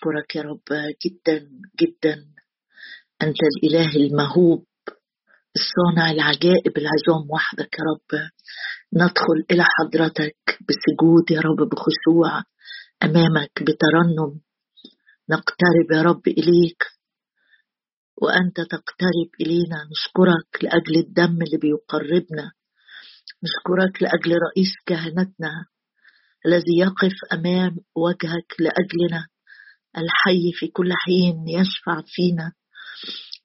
أشكرك يا رب جدا جدا. أنت الإله المهوب الصانع العجائب العظام وحدك يا رب. ندخل إلى حضرتك بسجود يا رب بخشوع أمامك بترنم. نقترب يا رب إليك وأنت تقترب إلينا. نشكرك لأجل الدم اللي بيقربنا. نشكرك لأجل رئيس كهنتنا الذي يقف أمام وجهك لأجلنا. الحي في كل حين يشفع فينا.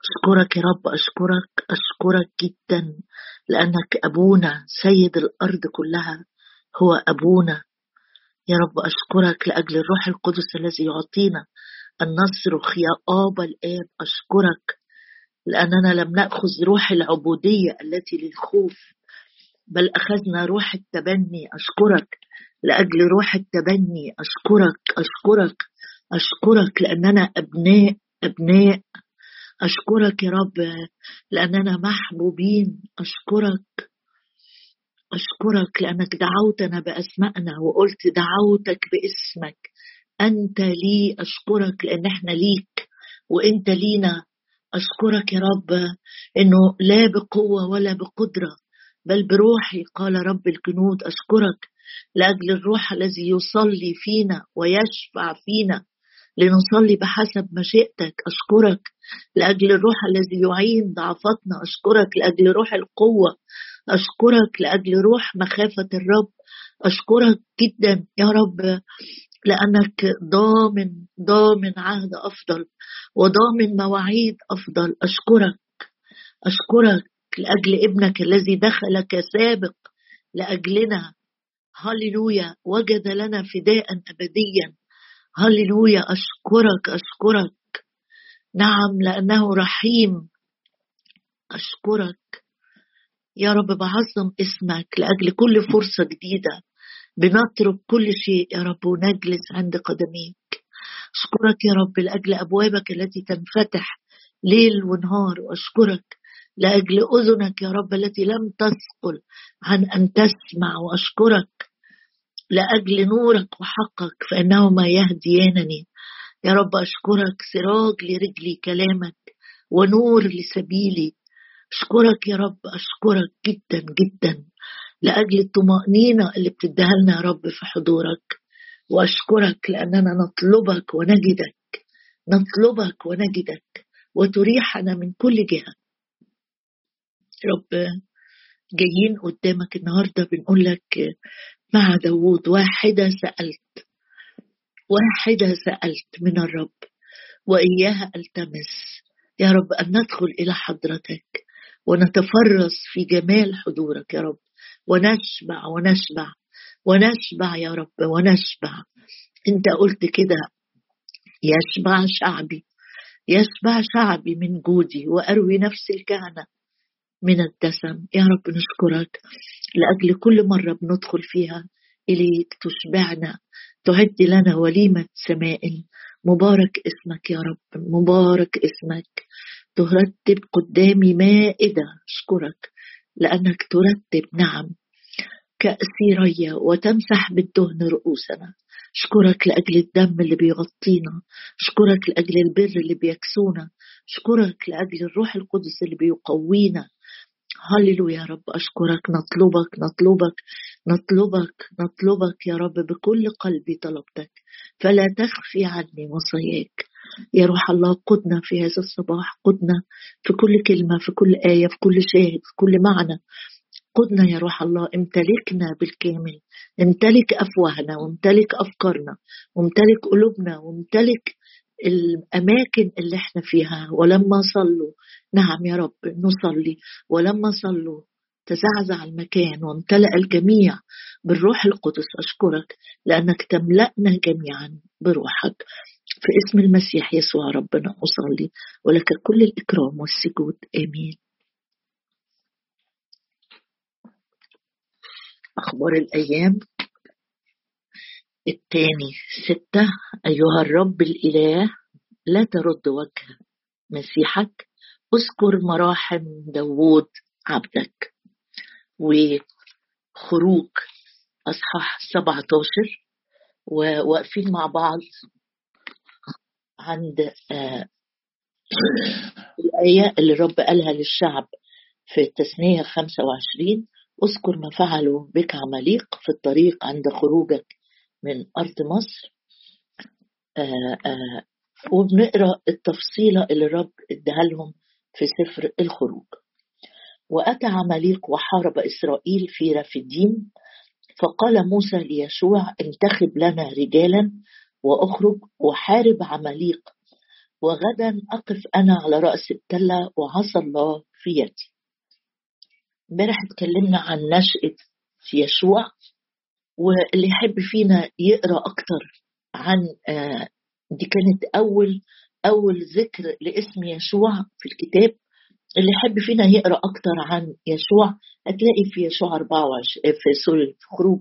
أشكرك يا رب أشكرك أشكرك جدا لأنك أبونا سيد الأرض كلها هو أبونا. يا رب أشكرك لأجل الروح القدس الذي يعطينا أن نصرخ يا آبا الآب. أشكرك لأننا لم نأخذ روح العبودية التي للخوف بل أخذنا روح التبني. أشكرك لأجل روح التبني. أشكرك أشكرك. أشكرك لأننا أبناء أبناء. أشكرك يا رب لأننا محبوبين. أشكرك. أشكرك لأنك دعوتنا بأسمائنا وقلت دعوتك باسمك. أنت لي. أشكرك لأن إحنا ليك وأنت لينا. أشكرك يا رب إنه لا بقوة ولا بقدرة بل بروحي. قال رب الجنود أشكرك لأجل الروح الذي يصلي فينا ويشفع فينا. لنصلي بحسب مشيئتك أشكرك لأجل الروح الذي يعين ضعفتنا أشكرك لأجل روح القوة أشكرك لأجل روح مخافة الرب أشكرك جدا يا رب لأنك ضامن ضامن عهد أفضل وضامن مواعيد أفضل أشكرك أشكرك لأجل ابنك الذي دخل كسابق لأجلنا. هللويا وجد لنا فداء أبديا. هللويا أشكرك أشكرك. نعم لأنه رحيم. أشكرك. يا رب بعظم اسمك لأجل كل فرصة جديدة. بنترك كل شيء يا رب ونجلس عند قدميك. أشكرك يا رب لأجل أبوابك التي تنفتح ليل ونهار. وأشكرك لأجل أذنك يا رب التي لم تثقل عن أن تسمع. وأشكرك لأجل نورك وحقك فإنه ما يهديانني. يا رب أشكرك سراج لرجلي كلامك ونور لسبيلي. أشكرك يا رب أشكرك جدا جدا. لأجل الطمأنينة اللي بتديها لنا يا رب في حضورك. وأشكرك لأننا نطلبك ونجدك. نطلبك ونجدك. وتريحنا من كل جهة. رب جايين قدامك النهارده بنقول لك مع داوود. واحدة سألت واحدة سألت من الرب وإياها ألتمس. يا رب أن ندخل إلى حضرتك ونتفرس في جمال حضورك يا رب. ونشبع ونشبع ونشبع يا رب ونشبع أنت قلت كده يشبع شعبي يشبع شعبي من جودي وأروي نفس الكهنة. من الدسم. يا رب نشكرك لأجل كل مرة بندخل فيها إليك تشبعنا تعد لنا وليمة سماء مبارك اسمك يا رب مبارك اسمك. ترتب قدامي مائدة أشكرك لأنك ترتب نعم كأسيرية وتمسح بالدهن رؤوسنا. أشكرك لأجل الدم اللي بيغطينا. أشكرك لأجل البر اللي بيكسونا. أشكرك لأجل الروح القدس اللي بيقوينا. هللويا يا رب أشكرك نطلبك نطلبك نطلبك نطلبك يا رب بكل قلبي طلبتك. فلا تخفي عني وصاياك يا روح الله قدنا في هذا الصباح قدنا في كل كلمة في كل آية في كل شاهد في كل معنى. قدنا يا روح الله امتلكنا بالكامل. امتلك أفواهنا وامتلك أفكارنا وامتلك قلوبنا وامتلك الأماكن اللي إحنا فيها. ولما صلوا نعم يا رب نصلي. ولما صلوا تزعزع المكان وامتلأ الجميع بالروح القدس. أشكرك لأنك تملأنا جميعا بروحك. في اسم المسيح يسوع ربنا أصلي. ولك كل الإكرام والسجود. آمين. أخبار الأيام. الثاني ستة أيها الرب الإله لا ترد وجه مسيحك. اذكر مراحم داوود عبدك. وخروج أصحاح 17 وواقفين مع بعض عند آه الآية اللي الرب قالها للشعب في التثنية 25 اذكر ما فعلوا بك عماليق في الطريق عند خروجك من أرض مصر. آآ آآ وبنقرأ التفصيلة اللي الرب اداها لهم في سفر الخروج. وأتى عماليق وحارب إسرائيل في رفديم فقال موسى ليشوع انتخب لنا رجالا وأخرج وحارب عماليق وغدا أقف أنا على رأس التلة وعصى الله في يدي. امبارح اتكلمنا عن نشأة يشوع. واللي يحب فينا يقرأ أكتر عن آه، دي كانت أول أول ذكر لاسم يشوع في الكتاب. اللي يحب فينا يقرأ أكتر عن يشوع هتلاقي في يشوع 24 في سوري في خروج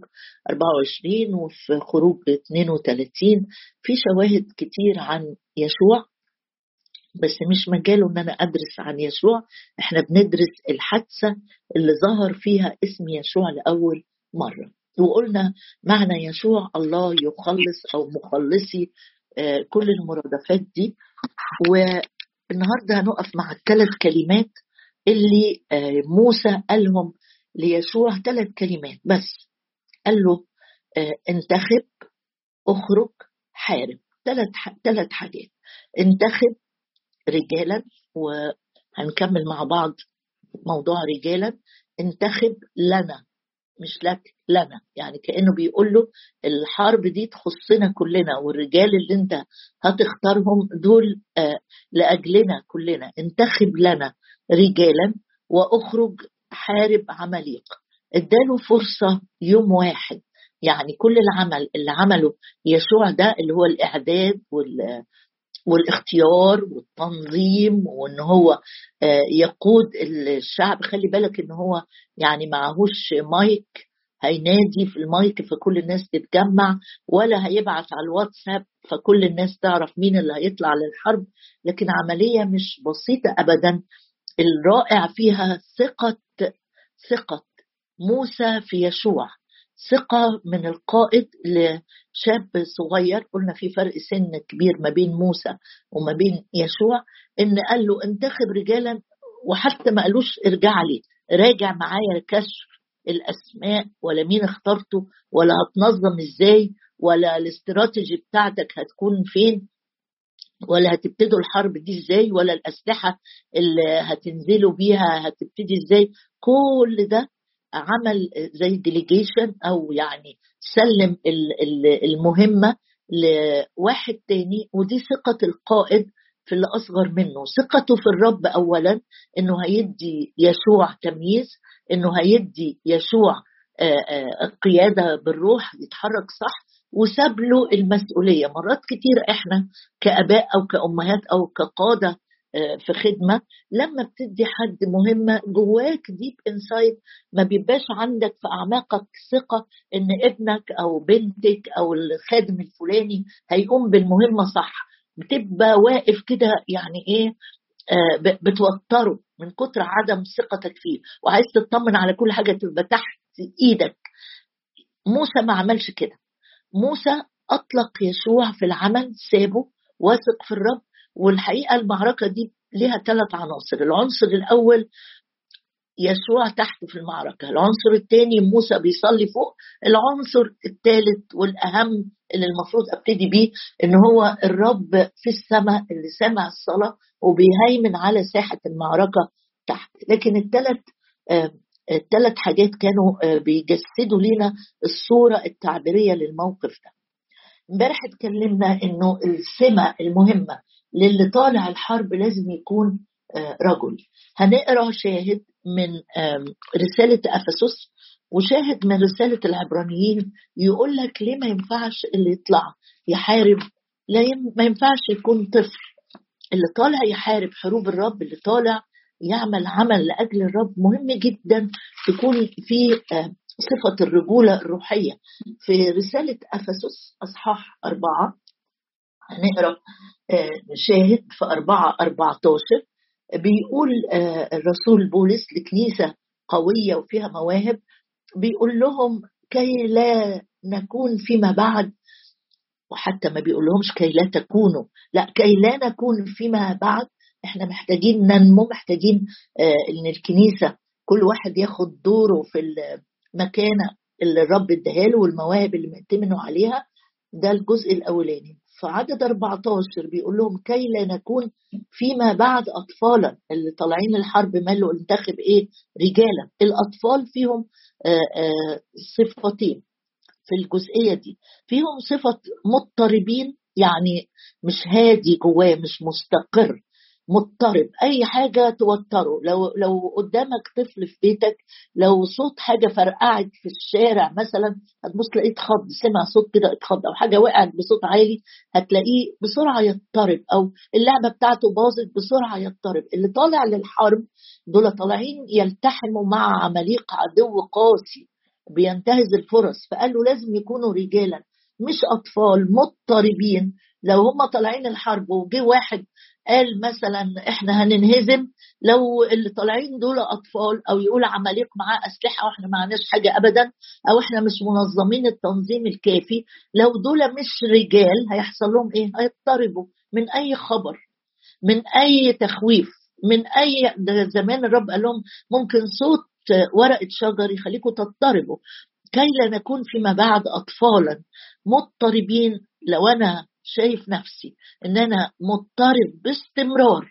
24 وفي خروج 32 في شواهد كتير عن يشوع بس مش مجاله إن أنا أدرس عن يشوع. إحنا بندرس الحادثة اللي ظهر فيها اسم يشوع لأول مرة. وقلنا معنى يشوع الله يخلص أو مخلصي آه، كل المرادفات دي. والنهاردة هنقف مع الثلاث كلمات اللي آه، موسى قالهم ليشوع ثلاث كلمات بس. قال له آه، انتخب اخرج حارب. ثلاث ثلاث حاجات. انتخب رجالا وهنكمل مع بعض موضوع رجالا. انتخب لنا. مش لك لنا. يعني كأنه بيقول له الحرب دي تخصنا كلنا والرجال اللي انت هتختارهم دول آه لأجلنا كلنا. انتخب لنا رجالا وأخرج حارب عماليق. اداله فرصة يوم واحد. يعني كل العمل اللي عمله يشوع ده اللي هو الإعداد وال والاختيار والتنظيم وإن هو آه، يقود الشعب. خلي بالك إن هو يعني معهوش مايك هينادي في المايك فكل الناس تتجمع ولا هيبعت على الواتساب فكل الناس تعرف مين اللي هيطلع للحرب. لكن عملية مش بسيطة ابدا. الرائع فيها ثقة ثقة موسى في يشوع. ثقة من القائد لشاب صغير. قلنا في فرق سن كبير ما بين موسى وما بين يشوع إن قال له انتخب رجالا وحتى ما قالوش ارجع لي راجع معايا كشف الأسماء ولا مين اخترته ولا هتنظم إزاي ولا الاستراتيجي بتاعتك هتكون فين ولا هتبتدوا الحرب دي إزاي ولا الأسلحة اللي هتنزلوا بيها هتبتدي إزاي. كل ده عمل زي ديليجيشن أو يعني سلم المهمة لواحد تاني ودي ثقة القائد في اللي أصغر منه. ثقته في الرب اولا إنه هيدي يشوع تمييز إنه هيدي يشوع قيادة بالروح يتحرك صح وساب له المسؤولية. مرات كتير إحنا كآباء أو كأمهات أو كقادة آه، في خدمة. لما بتدي حد مهمة جواك deep inside ما بيبقاش عندك في أعماقك ثقة إن ابنك أو بنتك أو الخادم الفلاني هيقوم بالمهمة صح. بتبقى واقف كده يعني إيه آه، بتوتره من كتر عدم ثقتك فيه وعايز تطمن على كل حاجة تبقى تحت إيدك. موسى ما عملش كده. موسى أطلق يشوع في العمل سابه واثق في الرب والحقيقة المعركة دي لها ثلاث عناصر. العنصر الأول يسوع تحت في المعركة العنصر الثاني موسى بيصلي فوق العنصر الثالث والأهم اللي المفروض أبتدي بيه إن هو الرب في السماء اللي سمع الصلاة وبيهيمن على ساحة المعركة تحت. لكن الثلاث الثلاث حاجات كانوا آه، بيجسدوا لنا الصورة التعبيرية للموقف ده. امبارح اتكلمنا إنه السمة المهمة للي طالع الحرب لازم يكون آه، رجل. هنقرأ شاهد من رسالة أفسس وشاهد من رسالة العبرانيين يقول لك ليه ما ينفعش اللي يطلع يحارب؟ لا ما ينفعش يكون طفل. اللي طالع يحارب حروب الرب اللي طالع يعمل عمل لأجل الرب مهم جدا تكون في صفة الرجولة الروحية. في رسالة أفسس أصحاح أربعة هنقرأ آه، شاهد في أربعة أربعتاشر. بيقول آه، الرسول بولس لكنيسة قوية وفيها مواهب. بيقول لهم كي لا نكون فيما بعد. وحتى ما بيقولهمش كي لا تكونوا. لا كي لا نكون فيما بعد. إحنا محتاجين ننمو محتاجين آه إن الكنيسة كل واحد ياخد دوره في المكانة اللي الرب اداها له والمواهب اللي مأتمنوا عليها. ده الجزء الأولاني. فعدد 14 بيقول لهم كي لا نكون فيما بعد اطفالا. اللي طالعين الحرب ماله انتخب إيه؟ رجالا. الأطفال فيهم آه، آه، صفتين في الجزئية دي. فيهم صفة مضطربين يعني مش هادي جواه مش مستقر. مضطرب. أي حاجة توتره. لو لو قدامك طفل في بيتك لو صوت حاجة فرقعت في الشارع مثلا هتبص تلاقيه اتخض سمع صوت كده اتخض أو حاجة وقعت بصوت عالي هتلاقيه بسرعة يضطرب. أو اللعبة بتاعته باظت بسرعة يضطرب. اللي طالع للحرب دول طالعين يلتحموا مع عماليق عدو قاسي بينتهز الفرص. فقالوا لازم يكونوا رجالا. مش أطفال مضطربين. لو هم طالعين الحرب وجه واحد قال مثلا إحنا هننهزم لو اللي طالعين دول أطفال أو يقول عماليق معاه أسلحة وإحنا ما معناش حاجة ابدا أو إحنا مش منظمين التنظيم الكافي لو دول مش رجال هيحصل لهم إيه؟ هيضطربوا من أي خبر من أي تخويف من أي زمان الرب قال لهم ممكن صوت ورقة شجر يخليكم تضطربوا كي لا نكون فيما بعد اطفالا مضطربين لو أنا شايف نفسي إن أنا مضطرب باستمرار.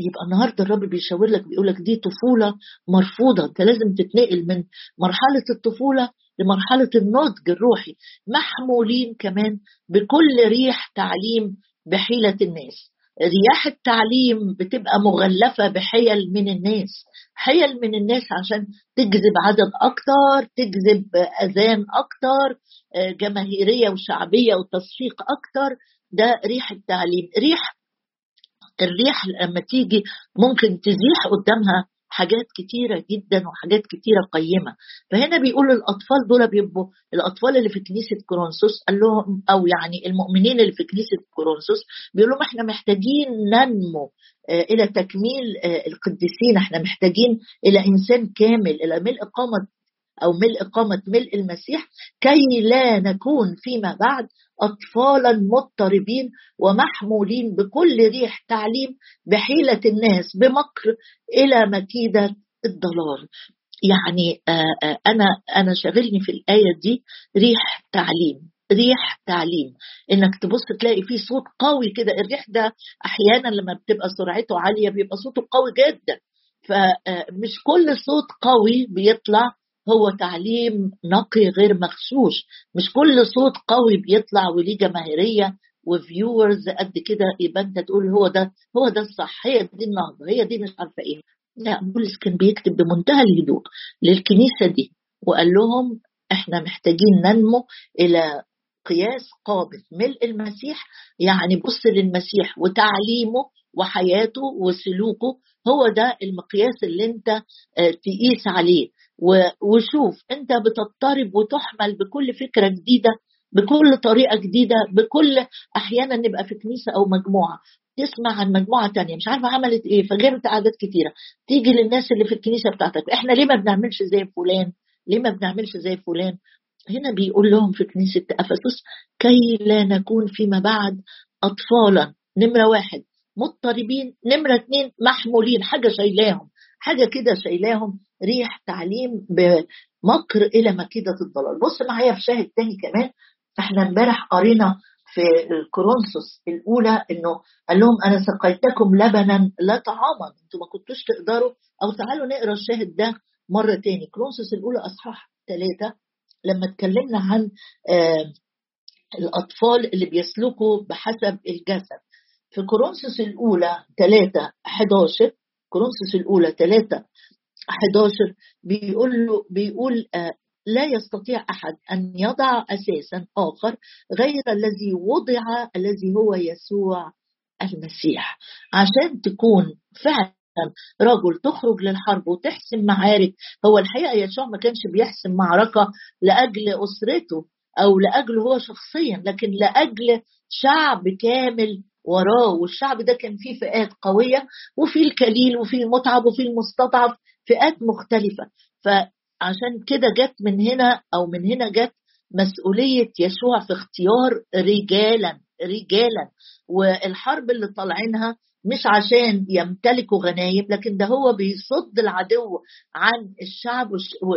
يبقى النهارده الرب بيشاور لك بيقول لك دي طفولة مرفوضة. أنت لازم تتنقل من مرحلة الطفولة لمرحلة النضج الروحي محمولين كمان بكل ريح تعليم بحيلة الناس. رياح التعليم بتبقى مغلفة بحيل من الناس. حيل من الناس عشان تجذب عدد أكتر تجذب أذان أكتر آه، جماهيرية وشعبية وتصفيق أكتر. ده ريح التعليم. ريح الريح لما تيجي ممكن تزيح قدامها حاجات كتيرة جدا وحاجات كتيرة قيمة. فهنا بيقول الأطفال دول بيبقوا الأطفال اللي في كنيسة كورنثوس قال لهم أو يعني المؤمنين اللي في كنيسة كورنثوس بيقول لهم إحنا محتاجين ننمو آه، إلى تكميل آه، القديسين. إحنا محتاجين إلى إنسان كامل. إلى ملء قامة أو ملء قامة ملء المسيح كي لا نكون فيما بعد أطفالا مضطربين ومحمولين بكل ريح تعليم بحيلة الناس بمكر إلى مكيدة الضلال. يعني آه، آه، أنا أنا شاغلني في الآية دي ريح تعليم ريح تعليم. إنك تبص تلاقي فيه صوت قوي كده. الريح ده أحيانا لما بتبقى سرعته عالية بيبقى صوته قوي جدا. فمش آه، كل صوت قوي بيطلع هو تعليم نقي غير مغشوش مش كل صوت قوي بيطلع وليه جماهيرية وفيورز قد كده يبقى انت تقول هو ده هو ده الصح هي دي النهضة هي دي مش عارفة إيه. لا بولس كان بيكتب بمنتهى الهدوء للكنيسة دي وقال لهم إحنا محتاجين ننمو إلى قياس قابل ملء المسيح. يعني بص للمسيح وتعليمه وحياته وسلوكه هو ده المقياس اللي انت آه، تقيس عليه. وشوف انت بتضطرب وتحمل بكل فكرة جديدة بكل طريقة جديدة بكل أحيانا نبقى في كنيسة أو مجموعة. تسمع عن مجموعة تانية مش عارفة عملت إيه فغيرت عادات كتيرة. تيجي للناس اللي في الكنيسة بتاعتك إحنا ليه ما بنعملش زي فلان؟ ليه ما بنعملش زي فلان؟ هنا بيقول لهم في كنيسة أفسس كي لا نكون فيما بعد اطفالا. نمرة واحد. مضطربين. نمرة اثنين محمولين. حاجة شايلاهم. حاجة كده شايلاهم ريح تعليم بمكر إلى مكيدة الضلال. بص معايا في شاهد تاني كمان. إحنا امبارح قرينا في الكورنثوس الأولى إنه قال لهم أنا سقيتكم لبنا لا طعاما. أنتوا ما كنتوش تقدروا. أو تعالوا نقرأ الشاهد ده مرة تاني. كورنثوس الأولى أصحاح ثلاثة لما اتكلمنا عن آه الأطفال اللي بيسلكوا بحسب الجسد. في كورنثوس الأولى 3 11 كورنثوس الأولى 3 11 بيقول له بيقول آه لا يستطيع أحد أن يضع أساسا آخر غير الذي وضع الذي هو يسوع المسيح. عشان تكون فعلا رجل تخرج للحرب وتحسم معارك هو الحقيقة يسوع ما كانش بيحسم معركة لأجل أسرته أو لاجله هو شخصيا لكن لأجل شعب كامل وراه والشعب ده كان فيه فئات قوية وفي الكليل وفي المتعب وفي المستضعف فئات مختلفة. فعشان كده جت من هنا أو من هنا جت مسؤولية يشوع في اختيار رجالا رجالا. والحرب اللي طالعينها مش عشان يمتلكوا غنايم لكن ده هو بيصد العدو عن الشعب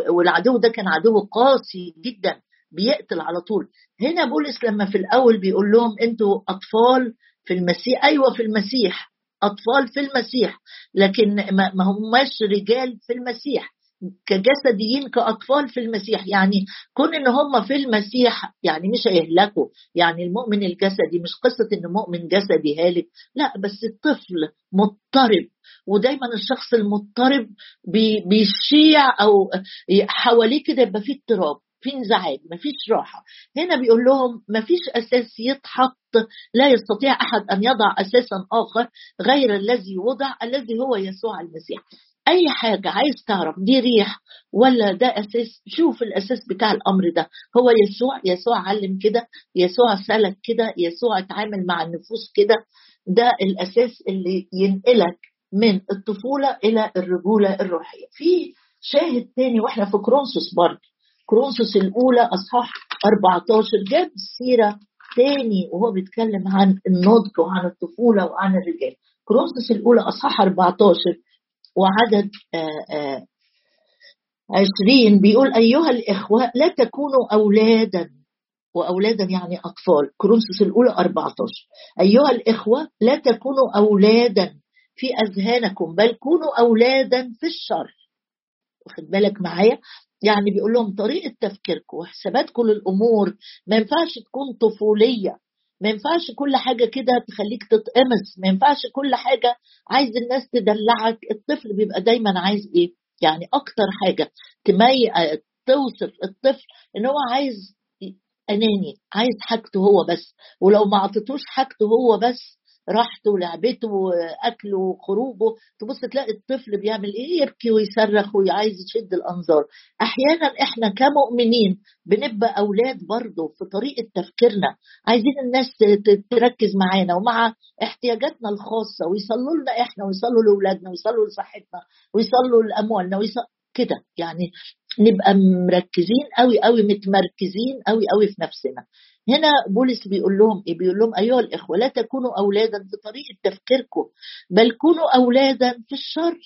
والعدو ده كان عدو قاسي جدا بيقتل على طول. هنا بولس لما في الأول بيقول لهم أنتوا أطفال في المسيح أيوه في المسيح. أطفال في المسيح. لكن ما هماش رجال في المسيح. كجسديين كأطفال في المسيح. يعني كون إن هم في المسيح يعني مش هيهلكوا. يعني المؤمن الجسدي مش قصة إن مؤمن جسدي هالك. لا بس الطفل مضطرب. ودايما الشخص المضطرب بيشيع أو حواليه كده يبقى فيه اضطراب. في انزعاج مفيش راحة. هنا بيقول لهم مفيش أساس يتحط لا يستطيع أحد أن يضع أساسا آخر غير الذي وضع الذي هو يسوع المسيح. أي حاجة عايز تعرف دي ريح ولا ده أساس؟ شوف الأساس بتاع الأمر ده. هو يسوع يسوع علم كده يسوع سلك كده يسوع اتعامل مع النفوس كده. ده الأساس اللي ينقلك من الطفولة إلى الرجولة الروحية. في شاهد تاني وإحنا في كورنثوس برضه. كورنثوس الأولى أصحاح 14 جاب سيره تاني وهو بيتكلم عن النضج وعن الطفولة وعن الرجال. كورنثوس الأولى أصحاح 14 وعدد آه، آه، عشرين بيقول أيها الإخوة لا تكونوا أولادا وأولادا يعني أطفال. كرونسوس الأولى 14 أيها الإخوة لا تكونوا أولادا في أذهانكم بل كونوا أولادا في الشر. واخد بالك معايا؟ يعني بيقول لهم طريقة تفكيركم وحساباتكم للأمور ما ينفعش تكون طفولية ما ينفعش كل حاجة كده تخليك تتقمص ما ينفعش كل حاجة عايز الناس تدلعك الطفل بيبقى دايما عايز إيه؟ يعني أكتر حاجة تمي توصف الطفل إن هو عايز أناني عايز حاجته هو بس ولو ما عطيتوش حاجته هو بس راحته ولعبته واكله وخروجه تبص تلاقي الطفل بيعمل إيه؟ يبكي ويصرخ وعايز يشد الأنظار. أحيانا إحنا كمؤمنين بنبقى أولاد برضه في طريقة تفكيرنا. عايزين الناس تركز معانا. ومع احتياجاتنا الخاصة ويصلوا لنا إحنا ويصلوا لأولادنا ويصلوا لصحتنا ويصلوا لأموالنا ويصلوا كده يعني. نبقى مركزين قوي قوي متمركزين قوي قوي في نفسنا. هنا بولس بيقول لهم إيه؟ بيقول لهم أيها الإخوة لا تكونوا أولادا بطريقه تفكيركم بل كونوا أولادا في الشر.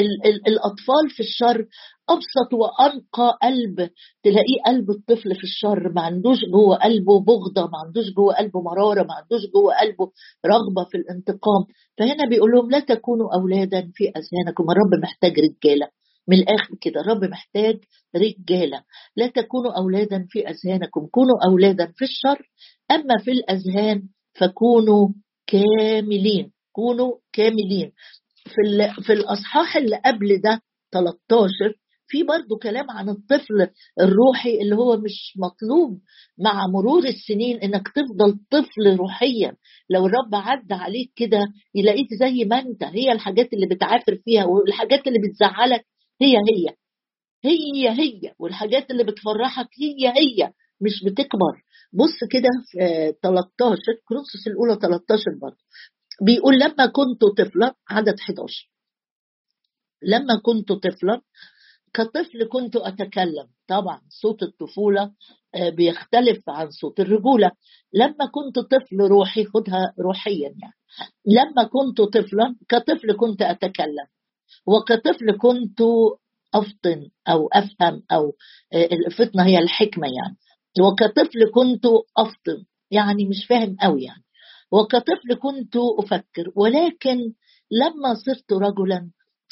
ال- ال- الأطفال في الشر أبسط وأنقى قلب. تلاقيه قلب الطفل في الشر ما عندوش جوه قلبه بغضة ما عندوش جوه قلبه مرارة ما عندوش جوه قلبه رغبة في الانتقام. فهنا بيقول لهم لا تكونوا أولادا في أذهانكم الرب محتاج رجالة. من الآخر كده الرب محتاج رجالة. لا تكونوا أولادا في أذهانكم كونوا أولادا في الشر. أما في الأذهان فكونوا كاملين كونوا كاملين. في في الأصحاح اللي قبل ده 13 في برضه كلام عن الطفل الروحي اللي هو مش مطلوب مع مرور السنين إنك تفضل طفل روحيا. لو الرب عدى عليك كده يلاقيك زي ما أنت. هي الحاجات اللي بتعافر فيها والحاجات اللي بتزعلك هي هي هي هي. والحاجات اللي بتفرحك هي هي. مش بتكبر. بص كده في 13 كرونسوس الأولى 13 برضه. بيقول لما كنت طفلا عدد 11 لما كنت طفلا كطفل كنت أتكلم. طبعا صوت الطفولة آه، بيختلف عن صوت الرجولة. لما كنت طفل روحي خدها روحيا يعني. لما كنت طفلا كطفل كنت أتكلم. وكطفل كنت أفطن أو أفهم أو آه، الفطنة هي الحكمة يعني. وكطفل كنت أفطن يعني مش فاهم قوي يعني. وكطفل كنت أفكر ولكن لما صرت رجلا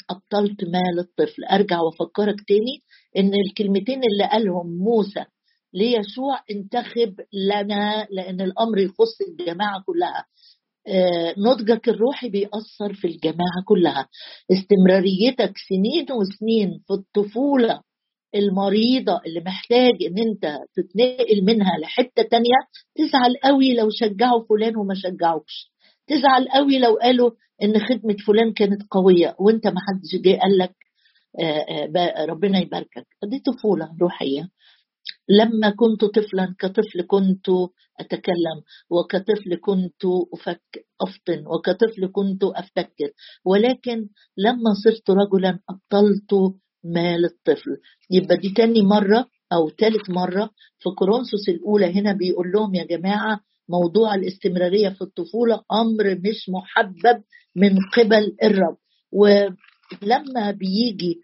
أبطلت مال الطفل. أرجع وأفكرك تاني إن الكلمتين اللي قالهم موسى ليشوع انتخب لنا لأن الأمر يخص الجماعة كلها. نضجك الروحي بيأثر في الجماعة كلها. استمراريتك سنين وسنين في الطفولة المريضة اللي محتاج إن أنت تتنقل منها لحتة تانية تزعل قوي لو شجعوا فلان وما شجعوكش. تزعل قوي لو قالوا إن خدمة فلان كانت قوية وأنت ما حدش جه قال لك آه، آه، ربنا يباركك. دي طفولة روحية. لما كنت طفلا كطفل كنت أتكلم وكطفل كنت أفك أفطن وكطفل كنت أفتكر ولكن لما صرت رجلا أبطلت مال الطفل. يبقى دي تاني مرة أو ثالث مرة في كورنثوس الأولى هنا بيقول لهم يا جماعة موضوع الاستمرارية في الطفولة أمر مش محبب من قبل الرب. ولما بيجي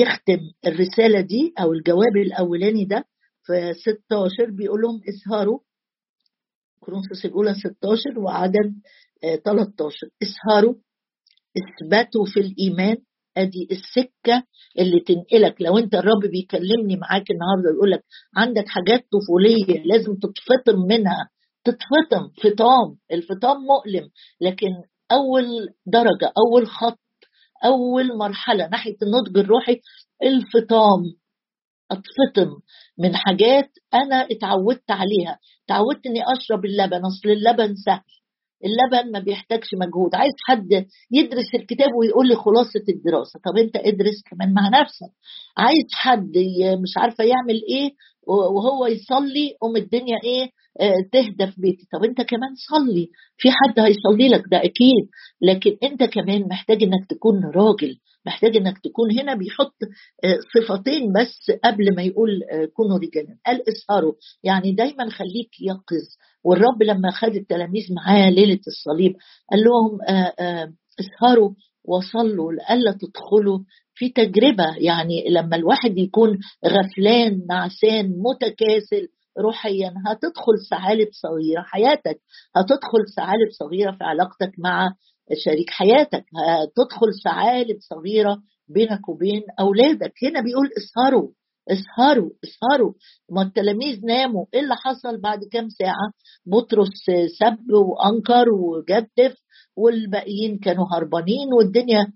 يختم الرسالة دي أو الجواب الأولاني ده. في 16 بيقول لهم إسهروا. كورنثوس الأولى 16 وعدد 13 آه، إسهروا. اثبتوا في الإيمان. أدي السكة اللي تنقلك. لو أنت الرب بيكلمني معاك النهارده يقول لك عندك حاجات طفولية لازم تتفطم منها. تتفطم. فطام. الفطام مؤلم. لكن أول درجة أول خط أول مرحلة ناحية النضج الروحي الفطام اتفطم من حاجات أنا اتعودت عليها. اتعودت إني أشرب اللبن أصل اللبن سهل. اللبن ما بيحتاجش مجهود. عايز حد يدرس الكتاب ويقول لي خلاصة الدراسة. طب أنت ادرس كمان مع نفسك. عايز حد مش عارفة يعمل إيه وهو يصلي قوم الدنيا إيه تهدى في بيتي. طب انت كمان صلي. في حد هيصلي لك؟ ده أكيد. لكن انت كمان محتاج انك تكون راجل. محتاج انك تكون هنا بيحط آه، صفتين بس قبل ما يقول آه، كونوا رجالا. قال اسهروا يعني دايما خليك يقظ. والرب لما خد التلاميذ معاه ليلة الصليب قال لهم اسهروا وصلوا لئلا تدخلوا في تجربة. يعني لما الواحد يكون غفلان نعسان متكاسل روحيا هتدخل ثعالب صغيره حياتك هتدخل ثعالب صغيره في علاقتك مع شريك حياتك هتدخل ثعالب صغيره بينك وبين أولادك. هنا بيقول اسهروا اسهروا اسهروا. ما التلاميذ ناموا. إيه اللي حصل بعد كام ساعة؟ بطرس سب وأنكر وجدف. والباقيين كانوا هربانين والدنيا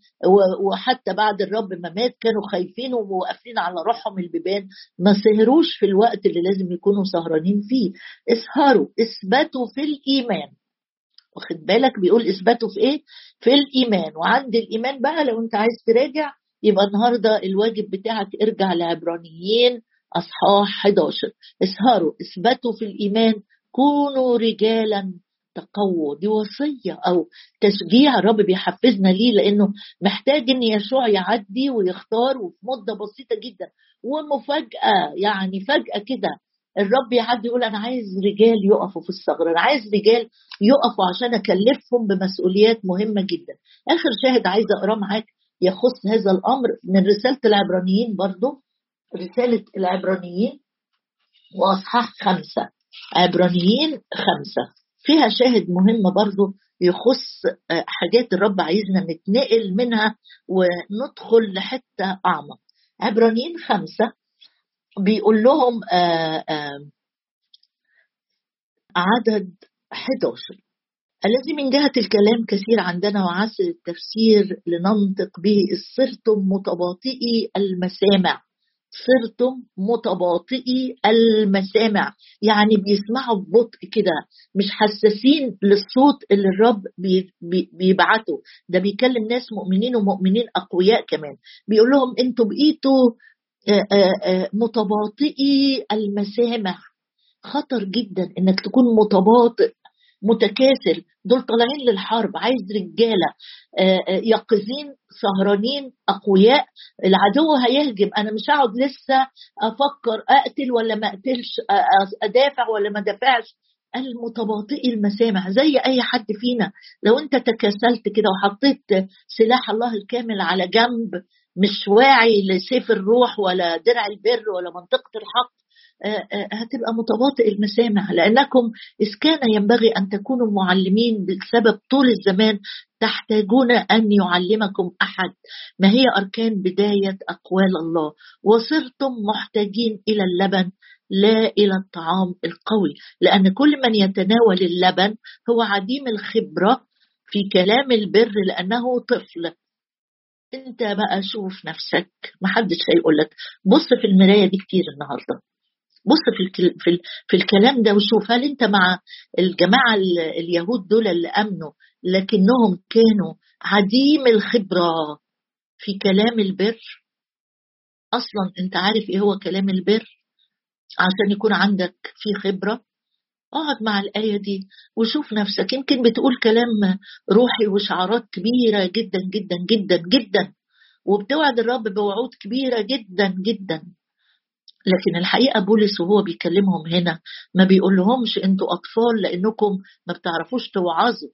وحتى بعد الرب ما مات كانوا خايفين وقافلين على روحهم البيبان ما سهروش في الوقت اللي لازم يكونوا سهرانين فيه. اسهروا اثبتوا في الإيمان. واخد بالك؟ بيقول اثبتوا في إيه؟ في الإيمان. وعند الإيمان بقى لو أنت عايز تراجع يبقى النهارده الواجب بتاعك ارجع لعبرانيين أصحاح 11 اسهروا اثبتوا في الإيمان. كونوا رجالا تقووا دي وصية أو تشجيع الرب بيحفزنا ليه لأنه محتاج إن يشوع يعدي ويختار وفي مدة بسيطة جدا. ومفاجأة يعني فجأة كده الرب يعدي يقول أنا عايز رجال يقفوا في الثغره أنا عايز رجال يقفوا عشان أكلفهم بمسؤوليات مهمة جدا. آخر شاهد عايز اقراه معاك يخص هذا الأمر من رسالة العبرانيين برضو. رسالة العبرانيين وأصحاح خمسة. عبرانيين خمسة. فيها شاهد مهم برضو يخص آه، حاجات الرب عايزنا نتنقل منها وندخل لحتة أعمق. عبرانيين خمسة بيقول لهم آه، آه، عدد 11 الذي من جهة الكلام كثير عندنا وعسل التفسير لننطق به صرتم متباطئي المسامع. صرتم متباطئي المسامع. يعني بيسمعوا ببطء كده مش حساسين للصوت اللي الرب بيبعته. ده بيكلم ناس مؤمنين ومؤمنين أقوياء كمان. بيقول لهم أنتوا بقيتوا متباطئي المسامع. خطر جدا إنك تكون متباطئ متكاسل. دول طالعين للحرب. عايز رجالة آه، آه، يقظين سهرانين أقوياء. العدو هيهجم. أنا مش هقعد لسه أفكر أقتل ولا ما أقتلش أدافع ولا ما دافعش المتباطئي المسامع زي أي حد فينا. لو أنت تكاسلت كده وحطيت سلاح الله الكامل على جنب مش واعي لسيف الروح ولا درع البر ولا منطقة الحق هتبقى متباطئ المسامع لأنكم إذ كان ينبغي أن تكونوا معلمين بسبب طول الزمان تحتاجون أن يعلمكم أحد ما هي أركان بداية أقوال الله؟ وصرتم محتاجين إلى اللبن لا إلى الطعام القوي لأن كل من يتناول اللبن هو عديم الخبرة في كلام البر لأنه طفل. أنت بقى شوف نفسك محدش هيقول لك بص في المراية دي كتير النهارده. بص في في في الكلام ده وشوف هل انت مع الجماعة اليهود دول اللي آمنوا لكنهم كانوا عديم الخبرة في كلام البر؟ أصلا أنت عارف إيه هو كلام البر؟ عشان يكون عندك في خبرة؟ اقعد مع الآية دي وشوف نفسك. يمكن بتقول كلام روحي وشعارات كبيرة جدا جدا جدا جدا وبتوعد الرب بوعود كبيرة جدا جدا. لكن الحقيقة بولس وهو بيكلمهم هنا ما بيقول لهمش أنتوا أطفال لأنكم ما بتعرفوش توعظوا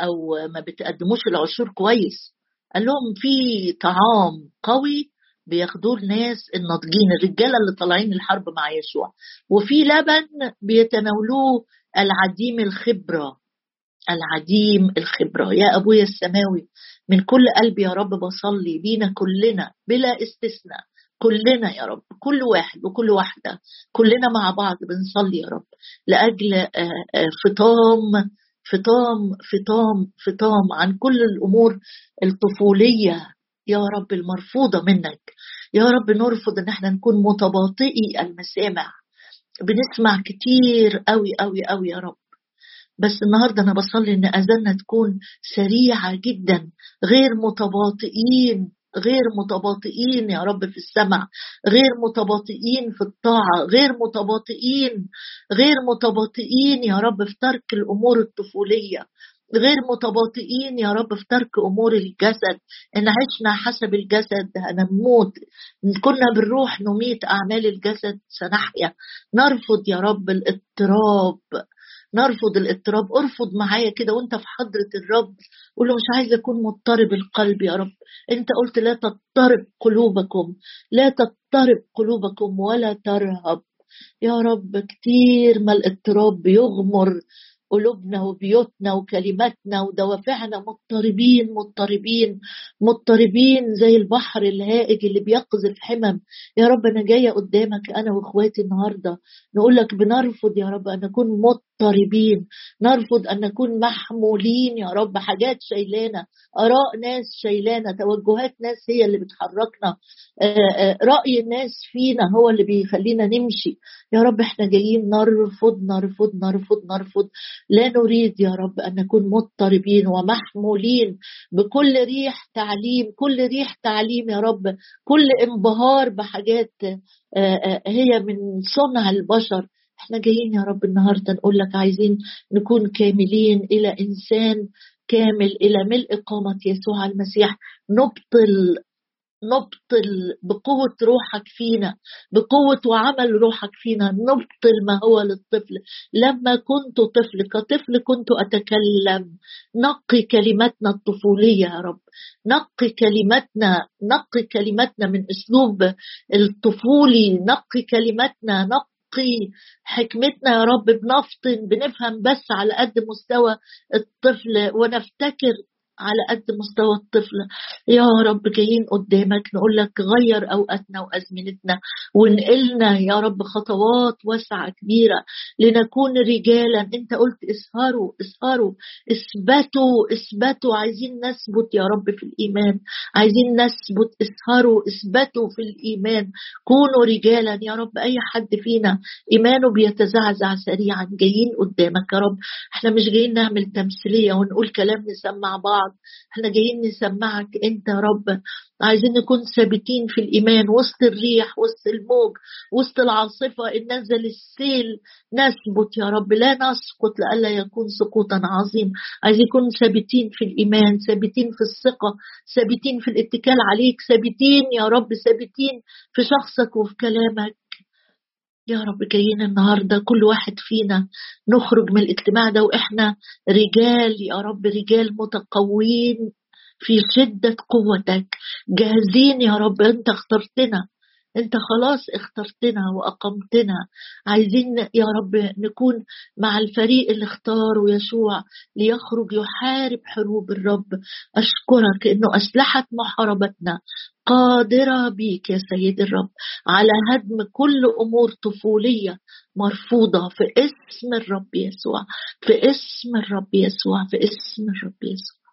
أو ما بتقدموش العشور كويس. قال لهم في طعام قوي بياخدوه الناس الناضجين الرجالة اللي طالعين الحرب مع يشوع وفي لبن بيتناولوه العديم الخبرة العديم الخبرة. يا أبويا السماوي من كل قلبي يا رب بصلي بينا كلنا بلا استثناء. كلنا يا رب كل واحد وكل واحدة كلنا مع بعض بنصلي يا رب. لأجل آه، آه، فطام فطام فطام فطام عن كل الأمور الطفولية. يا رب المرفوضة منك. يا رب نرفض إن إحنا نكون متباطئي المسامع. بنسمع كتير قوي قوي قوي يا رب. بس النهارده أنا بصلي إن أذاننا تكون سريعة جدا غير متباطئين. غير متباطئين يا رب في السمع غير متباطئين في الطاعة غير متباطئين غير متباطئين يا رب في ترك الأمور الطفولية غير متباطئين يا رب في ترك أمور الجسد. إن عشنا حسب الجسد هنموت ان كنا بالروح نميت أعمال الجسد سنحيا. نرفض يا رب الاضطراب. نرفض الاضطراب. ارفض معايا كده وانت في حضرة الرب. قول له مش عايز اكون مضطرب القلب يا رب. انت قلت لا تضطرب قلوبكم. لا تضطرب قلوبكم ولا ترهب. يا رب كتير ما الاضطراب بيغمر. قلوبنا وبيوتنا وكلماتنا ودوافعنا مضطربين مضطربين مضطربين زي البحر الهائج اللي بيقذف حمم. يا رب أنا جاية قدامك أنا وإخواتي النهارده. نقول لك بنرفض يا رب أن نكون مضطربين. نرفض أن نكون محمولين يا رب. حاجات شايلانا آراء ناس شايلانا توجهات ناس هي اللي بتحركنا. رأي الناس فينا هو اللي بيخلينا نمشي. يا رب إحنا جايين نرفض نرفض نرفض نرفض. لا نريد يا رب أن نكون مضطربين ومحمولين بكل ريح تعليم كل ريح تعليم يا رب كل انبهار بحاجات هي من صنع البشر. إحنا جايين يا رب النهارده نقول لك عايزين نكون كاملين إلى إنسان كامل إلى ملء قامة يسوع المسيح. نبطل نبطل بقوة روحك فينا بقوة وعمل روحك فينا نبطل ما هو للطفل. لما كنت طفل كطفل كنت أتكلم. نقي كلماتنا الطفولية يا رب. نقي كلماتنا نقي كلماتنا من أسلوب الطفولي. نقي كلماتنا نقي حكمتنا يا رب. بنفطن بنفهم بس على قد مستوى الطفل ونفتكر على قد مستوى الطفل. يا رب جايين قدامك نقول لك غير أوقاتنا وأزمنتنا. وانقلنا يا رب خطوات واسعة كبيرة لنكون رجالا. أنت قلت اسهروا اسهروا اثبتوا اثبتوا. عايزين نثبت يا رب في الإيمان. عايزين نثبت اسهروا اثبتوا في الإيمان. كونوا رجالا يا رب. أي حد فينا إيمانه بيتزعزع سريعا. جايين قدامك يا رب. إحنا مش جايين نعمل تمثيلية ونقول كلام نسمع بعض. بعض. إحنا جايين نسمعك انت يا رب. عايزين نكون ثابتين في الإيمان وسط الريح وسط الموج وسط العاصفة. إن نزل السيل نثبت يا رب. لا نسقط لئلا يكون سقوطا عظيم. عايزين نكون ثابتين في الإيمان ثابتين في الثقة ثابتين في الاتكال عليك. ثابتين يا رب ثابتين في شخصك وفي كلامك. يا رب جايين النهاردة كل واحد فينا نخرج من الاجتماع ده وإحنا رجال يا رب رجال متقوين في شدة قوتك. جاهزين يا رب أنت اخترتنا. انت خلاص اخترتنا وأقمتنا. عايزين يا رب نكون مع الفريق اللي اختاره يشوع ليخرج يحارب حروب الرب. أشكرك إنه اسلحه محاربتنا. قادرة بيك يا سيد الرب. على هدم كل أمور طفولية مرفوضة في اسم الرب يسوع. في اسم الرب يسوع. في اسم الرب يسوع.